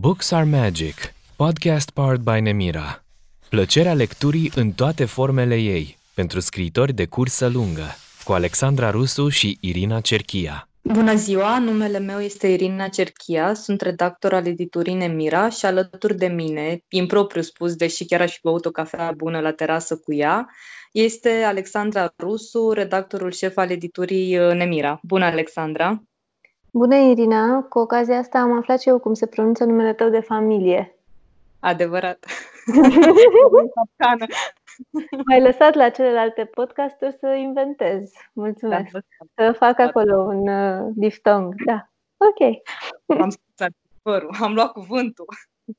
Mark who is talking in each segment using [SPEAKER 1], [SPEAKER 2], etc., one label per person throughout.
[SPEAKER 1] Books are Magic, podcast powered by Nemira. Plăcerea lecturii în toate formele ei, pentru scriitori de cursă lungă, cu Alexandra Rusu și Irina Cerchia.
[SPEAKER 2] Bună ziua, numele meu este Irina Cerchia, sunt redactor al editurii Nemira și alături de mine, impropriu spus, deși chiar aș fi băut o cafea bună la terasă cu ea, este Alexandra Rusu, redactorul șef al editurii uh, Nemira. Bună, Alexandra!
[SPEAKER 3] Bună, Irina! Cu ocazia asta am aflat și eu cum se pronunță numele tău de familie.
[SPEAKER 2] Adevărat!
[SPEAKER 3] M-ai lăsat la celelalte podcasturi să inventez. Mulțumesc. Da, să fac acolo un uh, diftong. Da. Ok.
[SPEAKER 2] Am scuzat am luat cuvântul.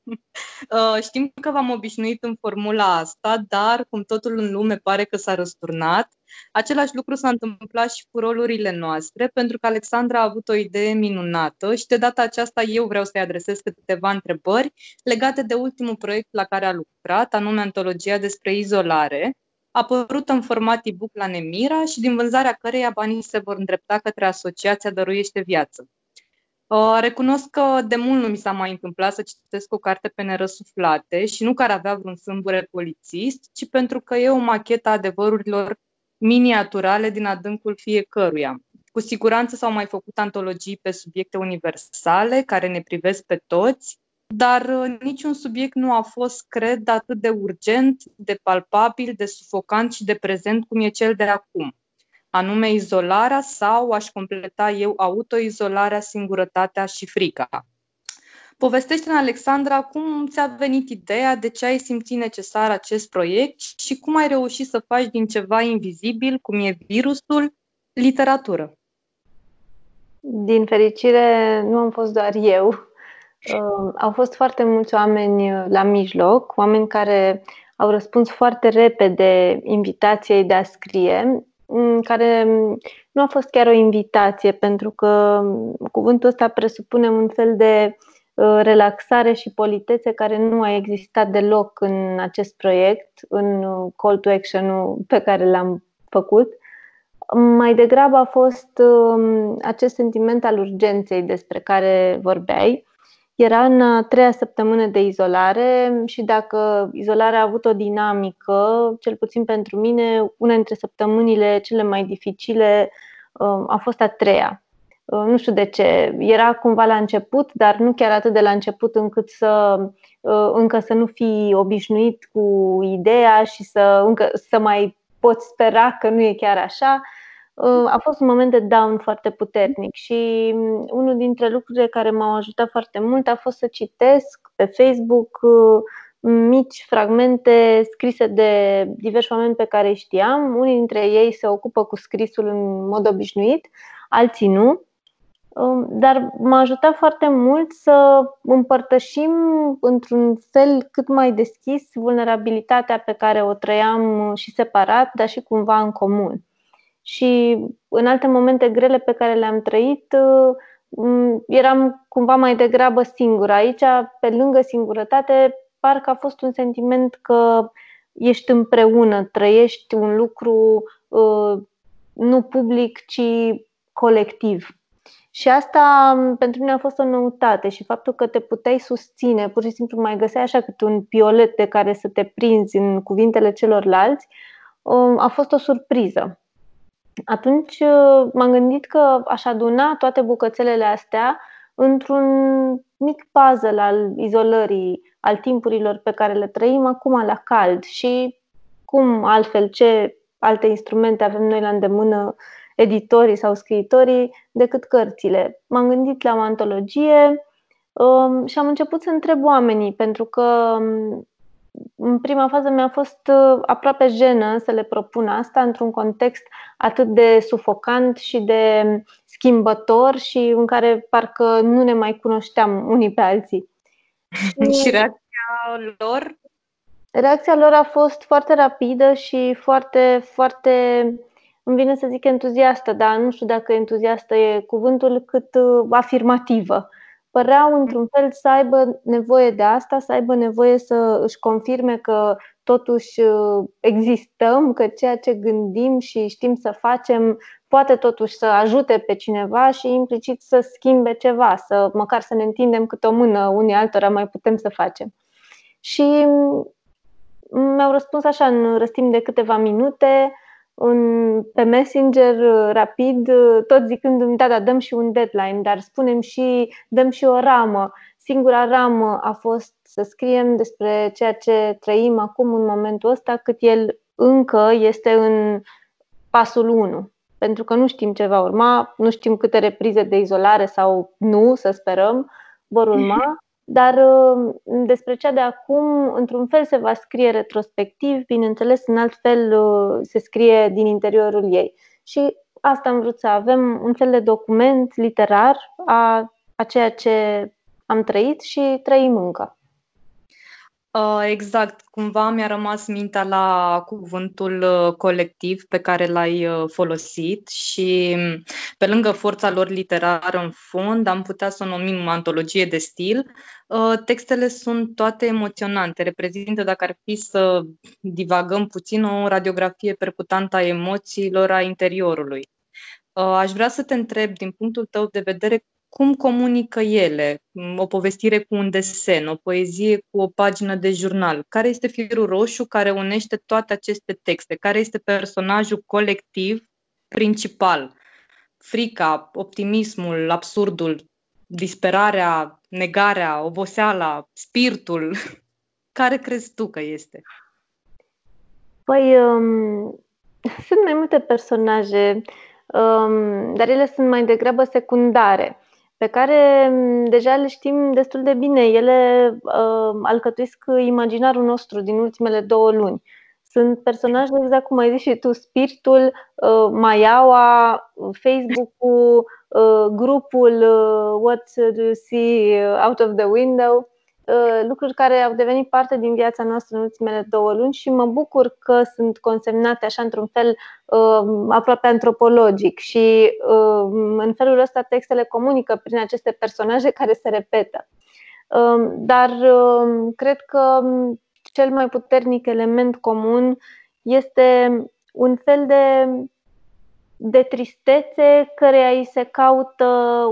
[SPEAKER 2] Uh, știm că v-am obișnuit în formula asta, dar cum totul în lume pare că s-a răsturnat, același lucru s-a întâmplat și cu rolurile noastre, pentru că Alexandra a avut o idee minunată și de data aceasta eu vreau să-i adresez câteva întrebări legate de ultimul proiect la care a lucrat, anume antologia despre izolare, apărută în format e-book la Nemira și din vânzarea căreia banii se vor îndrepta către Asociația Dăruiește Viață. Uh, recunosc că de mult nu mi s-a mai întâmplat să citesc o carte pe nerăsuflate și nu care avea vreun sâmbure polițist, ci pentru că e o machetă a adevărurilor miniaturale din adâncul fiecăruia. Cu siguranță s-au mai făcut antologii pe subiecte universale care ne privesc pe toți, dar uh, niciun subiect nu a fost, cred, atât de urgent, de palpabil, de sufocant și de prezent cum e cel de acum anume izolarea sau, aș completa eu, autoizolarea, singurătatea și frica. Povestește-ne, Alexandra, cum ți-a venit ideea, de ce ai simțit necesar acest proiect și cum ai reușit să faci din ceva invizibil, cum e virusul, literatură.
[SPEAKER 3] Din fericire, nu am fost doar eu. Uh, au fost foarte mulți oameni la mijloc, oameni care au răspuns foarte repede invitației de a scrie Mm, care nu a fost chiar o invitație, pentru că cuvântul ăsta presupune un fel de uh, relaxare și politețe care nu a existat deloc în acest proiect, în uh, call to action pe care l-am făcut. Mai degrabă a fost um, acest sentiment al urgenței despre care vorbeai, era în a treia săptămână de izolare și dacă izolarea a avut o dinamică, cel puțin pentru mine, una dintre săptămânile cele mai dificile um, a fost a treia. Uh, nu știu de ce. Era cumva la început, dar nu chiar atât de la început încât să uh, încă să nu fii obișnuit cu ideea și să încă să mai poți spera că nu e chiar așa. Uh, a fost un moment de down foarte puternic și mm, unul dintre lucrurile care m-au ajutat foarte mult a fost să citesc pe Facebook uh, mici fragmente scrise de diversi oameni pe care îi știam. Unii dintre ei se ocupă cu scrisul în mod obișnuit, alții nu. Um, dar m-a ajutat foarte mult să împărtășim într-un fel cât mai deschis vulnerabilitatea pe care o trăiam și separat, dar și cumva în comun și în alte momente grele pe care le-am trăit, uh, eram cumva mai degrabă singură. Aici, pe lângă singurătate, parcă a fost un sentiment că ești împreună, trăiești un lucru uh, nu public, ci colectiv. Și asta pentru mine a fost o noutate și faptul că te puteai susține, pur și simplu mai găseai așa cât un piolet de care să te prinzi în cuvintele celorlalți, uh, a fost o surpriză atunci uh, m-am gândit că aș aduna toate bucățelele astea într-un mic puzzle al izolării, al timpurilor pe care le trăim acum la cald și cum altfel, ce alte instrumente avem noi la îndemână, editorii sau scriitorii, decât cărțile. M-am gândit la o antologie um, și am început să întreb oamenii, pentru că um, în prima fază mi-a fost uh, aproape jenă să le propun asta într-un context atât de sufocant și de schimbător și în care parcă nu ne mai cunoșteam unii pe alții.
[SPEAKER 2] Și reacția lor?
[SPEAKER 3] Reacția lor a fost foarte rapidă și foarte, foarte, îmi vine să zic entuziastă, dar nu știu dacă entuziastă e cuvântul, cât uh, afirmativă păreau într-un fel să aibă nevoie de asta, să aibă nevoie să își confirme că totuși uh, existăm, că ceea ce gândim și știm să facem poate totuși să ajute pe cineva și implicit să schimbe ceva, să măcar să ne întindem câte o mână unii altora mai putem să facem. Și mi-au răspuns așa în răstim de câteva minute, un, pe Messenger rapid, tot zicându-mi, da, da, dăm și un deadline, dar spunem și, dăm și o ramă. Singura ramă a fost să scriem despre ceea ce trăim acum în momentul ăsta, cât el încă este în pasul 1. Pentru că nu știm ce va urma, nu știm câte reprize de izolare sau nu, să sperăm, vor urma. Dar uh, despre cea de acum, într-un fel se va scrie retrospectiv, bineînțeles, în alt fel uh, se scrie din interiorul ei. Și asta am vrut să avem un fel de document literar a, a ceea ce am trăit și trăim încă.
[SPEAKER 2] Uh, exact, cumva mi-a rămas mintea la cuvântul uh, colectiv pe care l-ai uh, folosit și mm, pe lângă forța lor literară în fond, am putea să o numim antologie de stil. Textele sunt toate emoționante, reprezintă, dacă ar fi să divagăm puțin, o radiografie percutantă a emoțiilor a interiorului. Aș vrea să te întreb, din punctul tău de vedere, cum comunică ele, o povestire cu un desen, o poezie cu o pagină de jurnal, care este firul roșu care unește toate aceste texte, care este personajul colectiv principal, frica, optimismul, absurdul, disperarea, negarea, oboseala, spiritul, care crezi tu că este?
[SPEAKER 3] Păi, um, sunt mai multe personaje, um, dar ele sunt mai degrabă secundare pe care mm, deja le știm destul de bine. Ele uh, alcătuiesc imaginarul nostru din ultimele două luni. Sunt personaje, exact cum ai zis și tu, spiritul, uh, Maiaua, Facebook-ul, uh, grupul uh, What do you see out of the window. Uh, lucruri care au devenit parte din viața noastră în ultimele două luni și mă bucur că sunt consemnate așa într-un fel uh, aproape antropologic și uh, în felul ăsta textele comunică prin aceste personaje care se repetă. Dar cred că cel mai puternic element comun este un fel de, de tristețe care îi se caută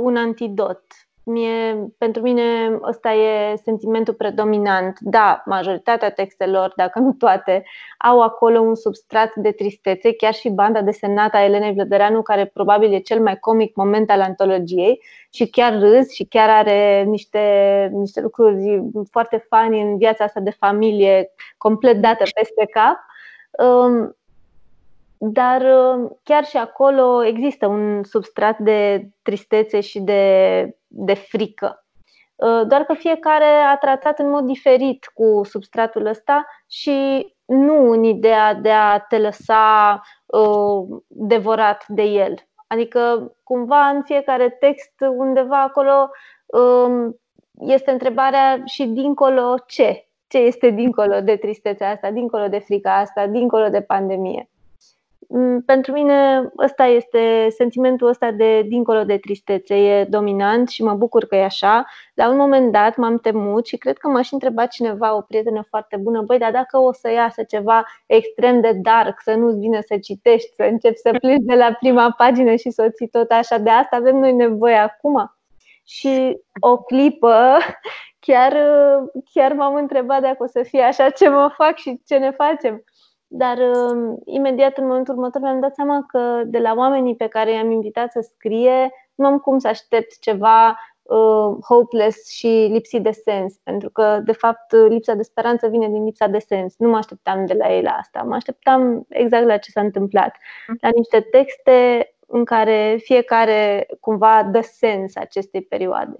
[SPEAKER 3] un antidot Mie, pentru mine ăsta e sentimentul predominant. Da, majoritatea textelor, dacă nu toate, au acolo un substrat de tristețe, chiar și banda desenată a Elenei Vlădăreanu, care probabil e cel mai comic moment al antologiei și chiar râs și chiar are niște, niște lucruri foarte fani în viața asta de familie, complet dată peste cap. Um, dar uh, chiar și acolo există un substrat de tristețe și de, de frică. Uh, doar că fiecare a tratat în mod diferit cu substratul ăsta și nu în ideea de a te lăsa uh, devorat de el. Adică, cumva, în fiecare text, undeva acolo, uh, este întrebarea și dincolo ce? Ce este dincolo de tristețea asta, dincolo de frica asta, dincolo de pandemie? Mm, pentru mine ăsta este sentimentul ăsta de dincolo de tristețe, e dominant și mă bucur că e așa. La un moment dat m-am temut și cred că m-aș și întrebat cineva, o prietenă foarte bună, băi, dar dacă o să iasă ceva extrem de dark, să nu-ți vină să citești, să începi să pleci de la prima pagină și să o ții tot așa, de asta avem noi nevoie acum? Și o clipă chiar, chiar m-am întrebat dacă o să fie așa ce mă fac și ce ne facem. Dar uh, imediat în momentul următor mi-am dat seama că de la oamenii pe care i-am invitat să scrie nu am cum să aștept ceva uh, hopeless și lipsit de sens, pentru că de fapt lipsa de speranță vine din lipsa de sens. Nu mă așteptam de la ei la asta, mă așteptam exact la ce s-a întâmplat, la niște texte în care fiecare cumva dă sens acestei perioade.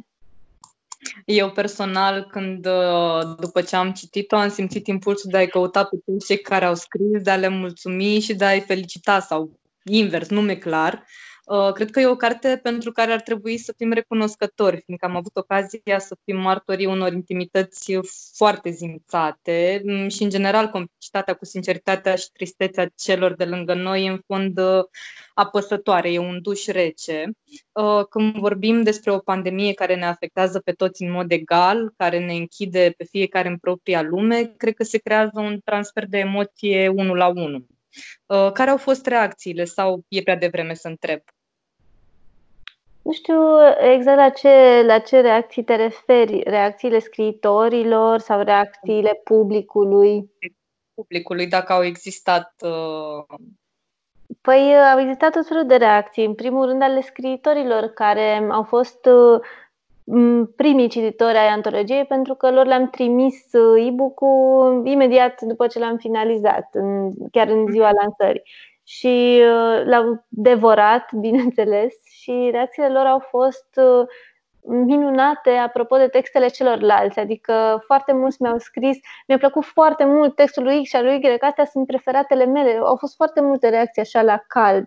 [SPEAKER 2] Eu personal, când uh, după ce am citit-o, am simțit impulsul de a-i căuta pe toți cei care au scris, de a le mulțumi și de a-i felicita sau invers, nume clar. Uh, cred că e o carte pentru care ar trebui să fim recunoscători, fiindcă am avut ocazia să fim martorii unor intimități foarte zimțate mm, și, în general, complicitatea cu sinceritatea și tristețea celor de lângă noi, în fond, uh, apăsătoare, e un duș rece. Uh, când vorbim despre o pandemie care ne afectează pe toți în mod egal, care ne închide pe fiecare în propria lume, cred că se creează un transfer de emoție unul la unul Uh, care au fost reacțiile sau e prea devreme să întreb?
[SPEAKER 3] Nu știu exact la ce, la ce reacții te referi. Reacțiile scriitorilor sau reacțiile publicului?
[SPEAKER 2] Publicului, dacă au existat. Uh...
[SPEAKER 3] Păi au existat tot felul de reacții. În primul rând ale scriitorilor care au fost uh, primii cititori ai antologiei pentru că lor le-am trimis uh, e-book-ul imediat după ce l-am finalizat, în, chiar în ziua lansării. Și uh, l-au devorat, bineînțeles, și reacțiile lor au fost uh, minunate apropo de textele celorlalți, adică foarte mulți mi-au scris, mi-a plăcut foarte mult textul lui X și al lui Y, că astea sunt preferatele mele. Au fost foarte multe reacții așa la cald.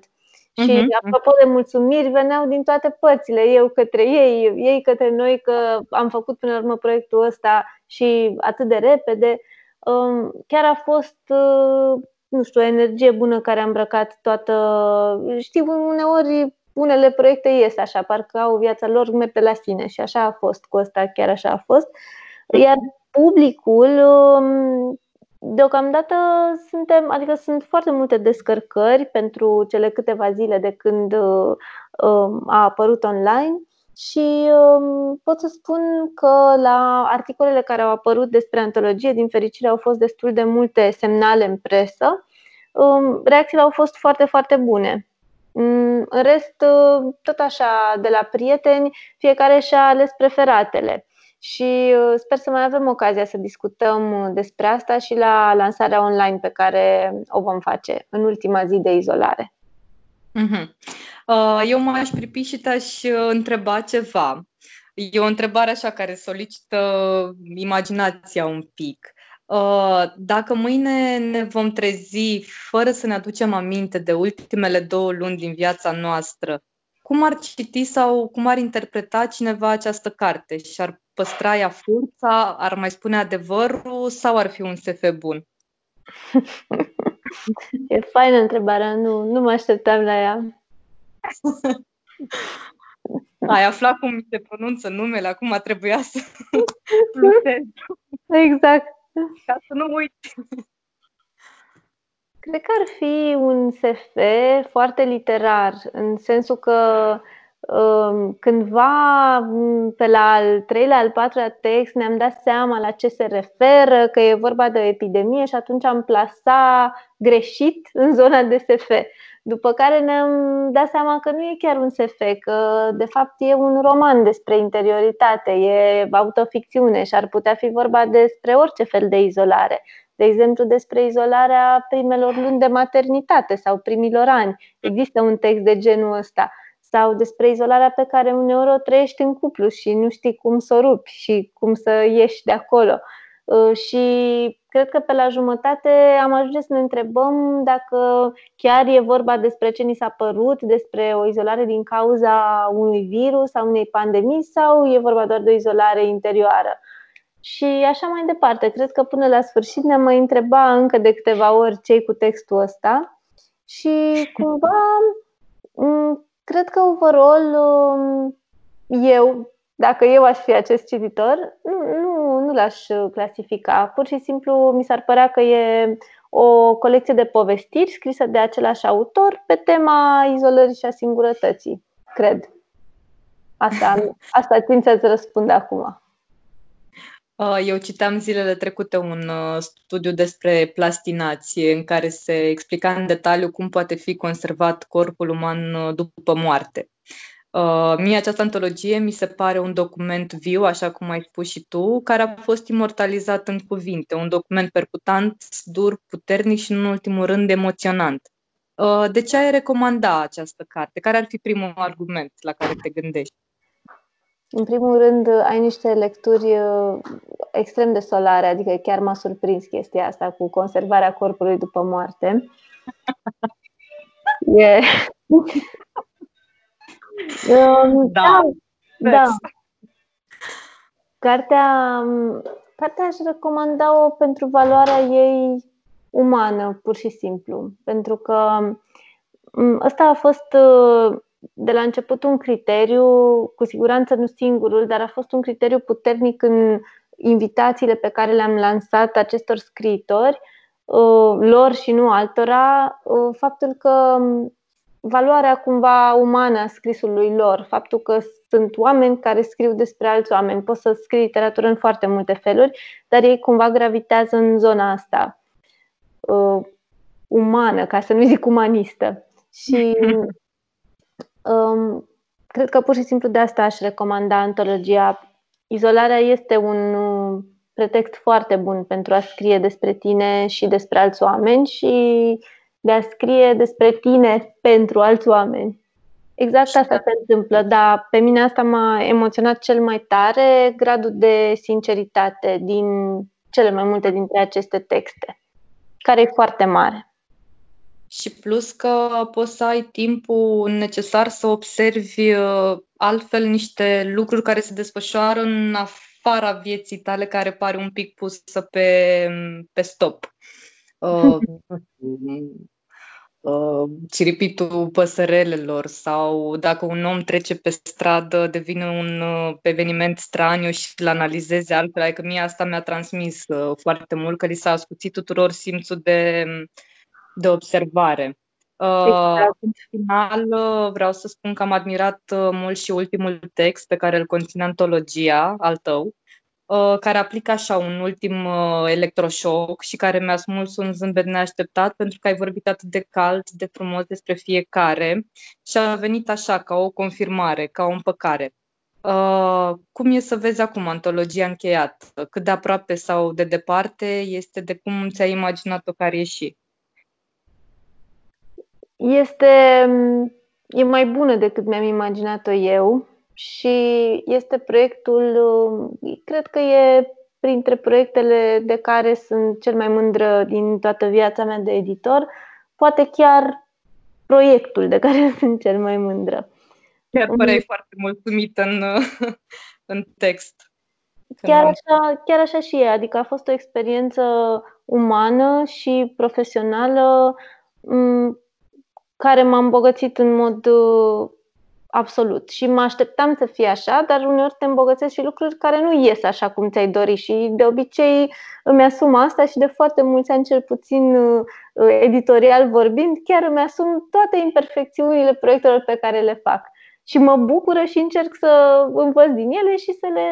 [SPEAKER 3] Și uh-huh. apropo de mulțumiri, veneau din toate părțile, eu către ei, ei către noi, că am făcut până la urmă proiectul ăsta și atât de repede. Um, chiar a fost, uh, nu știu, o energie bună care a îmbrăcat toată. Știu, uneori unele proiecte ies așa, parcă au viața lor, merg pe la sine și așa a fost cu ăsta, chiar așa a fost. Iar publicul um, Deocamdată suntem, adică sunt foarte multe descărcări pentru cele câteva zile de când uh, um, a apărut online și um, pot să spun că la articolele care au apărut despre antologie, din fericire, au fost destul de multe semnale în presă. Um, reacțiile au fost foarte, foarte bune. Mm, în rest, uh, tot așa, de la prieteni, fiecare și-a ales preferatele și uh, sper să mai avem ocazia să discutăm uh, despre asta și la lansarea online pe care o vom face în ultima zi de izolare.
[SPEAKER 2] Mm-hmm. Eu m-aș pripi și te-aș întreba ceva. E o întrebare așa care solicită imaginația un pic. Dacă mâine ne vom trezi fără să ne aducem aminte de ultimele două luni din viața noastră, cum ar citi sau cum ar interpreta cineva această carte și ar păstra ea forța, ar mai spune adevărul sau ar fi un SF bun?
[SPEAKER 3] E faină întrebarea, nu, nu mă așteptam la ea.
[SPEAKER 2] Ai aflat cum se pronunță numele, acum trebuia să
[SPEAKER 3] Exact.
[SPEAKER 2] Ca să nu uit.
[SPEAKER 3] Cred că ar fi un SF foarte literar, în sensul că um, cândva pe la al treilea, al patrulea text ne-am dat seama la ce se referă, că e vorba de o epidemie și atunci am plasat greșit în zona de SF. După care ne-am dat seama că nu e chiar un SF, că de fapt e un roman despre interioritate, e autoficțiune și ar putea fi vorba despre orice fel de izolare de exemplu, despre izolarea primelor luni de maternitate sau primilor ani. Există un text de genul ăsta. Sau despre izolarea pe care uneori o trăiești în cuplu și nu știi cum să o rupi și cum să ieși de acolo. Uh, și cred că pe la jumătate am ajuns să ne întrebăm dacă chiar e vorba despre ce ni s-a părut, despre o izolare din cauza unui virus sau unei pandemii sau e vorba doar de o izolare interioară. Și așa mai departe. Cred că până la sfârșit ne mai întreba încă de câteva ori ce cu textul ăsta și cumva cred că overall eu, dacă eu aș fi acest cititor, nu, nu, nu l-aș clasifica. Pur și simplu mi s-ar părea că e o colecție de povestiri scrisă de același autor pe tema izolării și a singurătății, cred. Asta, asta țin să-ți răspund acum.
[SPEAKER 2] Uh, eu citeam zilele trecute un uh, studiu despre plastinație în care se explica în detaliu cum poate fi conservat corpul uman uh, după moarte. Mie această antologie mi se pare un document viu, așa cum ai spus și tu, care a fost imortalizat în cuvinte, un document percutant, dur, puternic și, în ultimul rând, emoționant. De ce ai recomanda această carte? Care ar fi primul argument la care te gândești?
[SPEAKER 3] În primul rând, ai niște lecturi uh, extrem de solare, adică chiar m-a surprins chestia asta cu conservarea corpului după moarte. E...
[SPEAKER 2] Um, da.
[SPEAKER 3] Da. da. Cartea, cartea aș recomanda-o pentru valoarea ei umană, pur și simplu. Pentru că ăsta a fost uh, de la început un criteriu, cu siguranță nu singurul, dar a fost un criteriu puternic în invitațiile pe care le-am lansat acestor scriitori, uh, lor și nu altora, uh, faptul că valoarea cumva umană a scrisului lor, faptul că sunt oameni care scriu despre alți oameni. Poți să scrii literatură în foarte multe feluri, dar ei cumva gravitează în zona asta uh, umană, ca să nu zic umanistă. Și um, cred că pur și simplu de asta aș recomanda antologia. Izolarea este un uh, pretext foarte bun pentru a scrie despre tine și despre alți oameni și de a scrie despre tine pentru alți oameni. Exact asta se întâmplă, dar pe mine asta m-a emoționat cel mai tare, gradul de sinceritate din cele mai multe dintre aceste texte, care e foarte mare.
[SPEAKER 2] Și plus că poți să ai timpul necesar să observi uh, altfel niște lucruri care se desfășoară în afara vieții tale, care pare un pic pusă pe, pe stop. Uh, uh, ciripitul păsărelelor sau dacă un om trece pe stradă, devine un uh, eveniment straniu și îl analizeze altfel. Adică mie asta mi-a transmis uh, foarte mult, că li s-a ascuțit tuturor simțul de, de observare. Uh, exact. În final, uh, vreau să spun că am admirat uh, mult și ultimul text pe care îl conține antologia al tău, Uh, care aplică așa un ultim uh, electroșoc și care mi-a smuls un zâmbet neașteptat pentru că ai vorbit atât de cald, de frumos despre fiecare și a venit așa, ca o confirmare, ca o împăcare. Uh, cum e să vezi acum antologia încheiată? Cât de aproape sau de departe este de cum ți-ai imaginat-o care ieși?
[SPEAKER 3] Este e mai bună decât mi-am imaginat-o eu și este proiectul, cred că e printre proiectele de care sunt cel mai mândră din toată viața mea de editor, poate chiar proiectul de care sunt cel mai mândră.
[SPEAKER 2] Chiar păreai foarte mulțumită în, în text.
[SPEAKER 3] Chiar așa, chiar așa și e, adică a fost o experiență umană și profesională care m-a îmbogățit în mod absolut. Și mă așteptam să fie așa, dar uneori te îmbogățesc și lucruri care nu ies așa cum ți-ai dori și de obicei îmi asum asta și de foarte mulți ani, cel puțin uh, editorial vorbind, chiar îmi asum toate imperfecțiunile proiectelor pe care le fac. Și mă bucură și încerc să învăț din ele și să, le,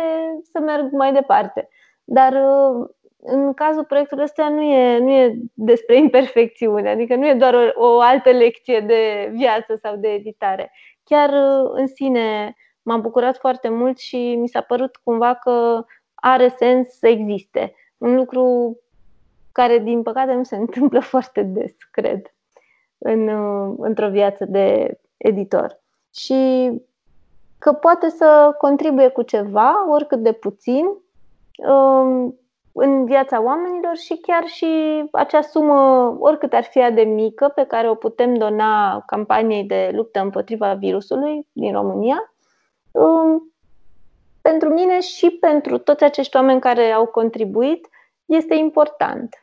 [SPEAKER 3] să merg mai departe. Dar uh, în cazul proiectului ăsta nu e, nu e despre imperfecțiune, adică nu e doar o, o altă lecție de viață sau de editare chiar uh, în sine m-am bucurat foarte mult și mi s-a părut cumva că are sens să existe. Un lucru care, din păcate, nu se întâmplă foarte des, cred, în, uh, într-o viață de editor. Și că poate să contribuie cu ceva, oricât de puțin, um, în viața oamenilor și chiar și acea sumă, oricât ar fi de mică, pe care o putem dona campaniei de luptă împotriva virusului din România, um, pentru mine și pentru toți acești oameni care au contribuit, este important.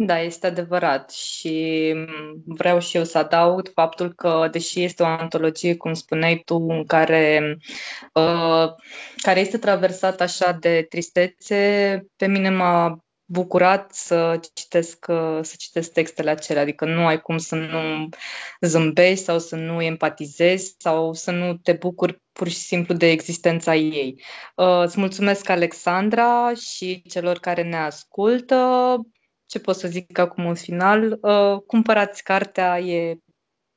[SPEAKER 2] Da, este adevărat și vreau și eu să adaug faptul că, deși este o antologie, cum spuneai tu, în care, uh, care este traversată așa de tristețe, pe mine m-a bucurat să citesc, uh, să citesc textele acelea, adică nu ai cum să nu zâmbești sau să nu empatizezi sau să nu te bucuri pur și simplu de existența ei. Uh, îți mulțumesc, Alexandra, și celor care ne ascultă ce pot să zic acum în final, uh, cumpărați cartea, e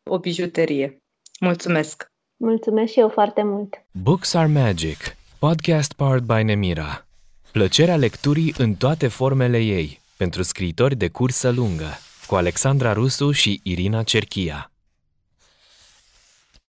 [SPEAKER 2] o bijuterie. Mulțumesc!
[SPEAKER 3] Mulțumesc și eu foarte mult!
[SPEAKER 1] Books are Magic, podcast powered by Nemira. Plăcerea lecturii în toate formele ei, pentru scriitori de cursă lungă, cu Alexandra Rusu și Irina Cerchia.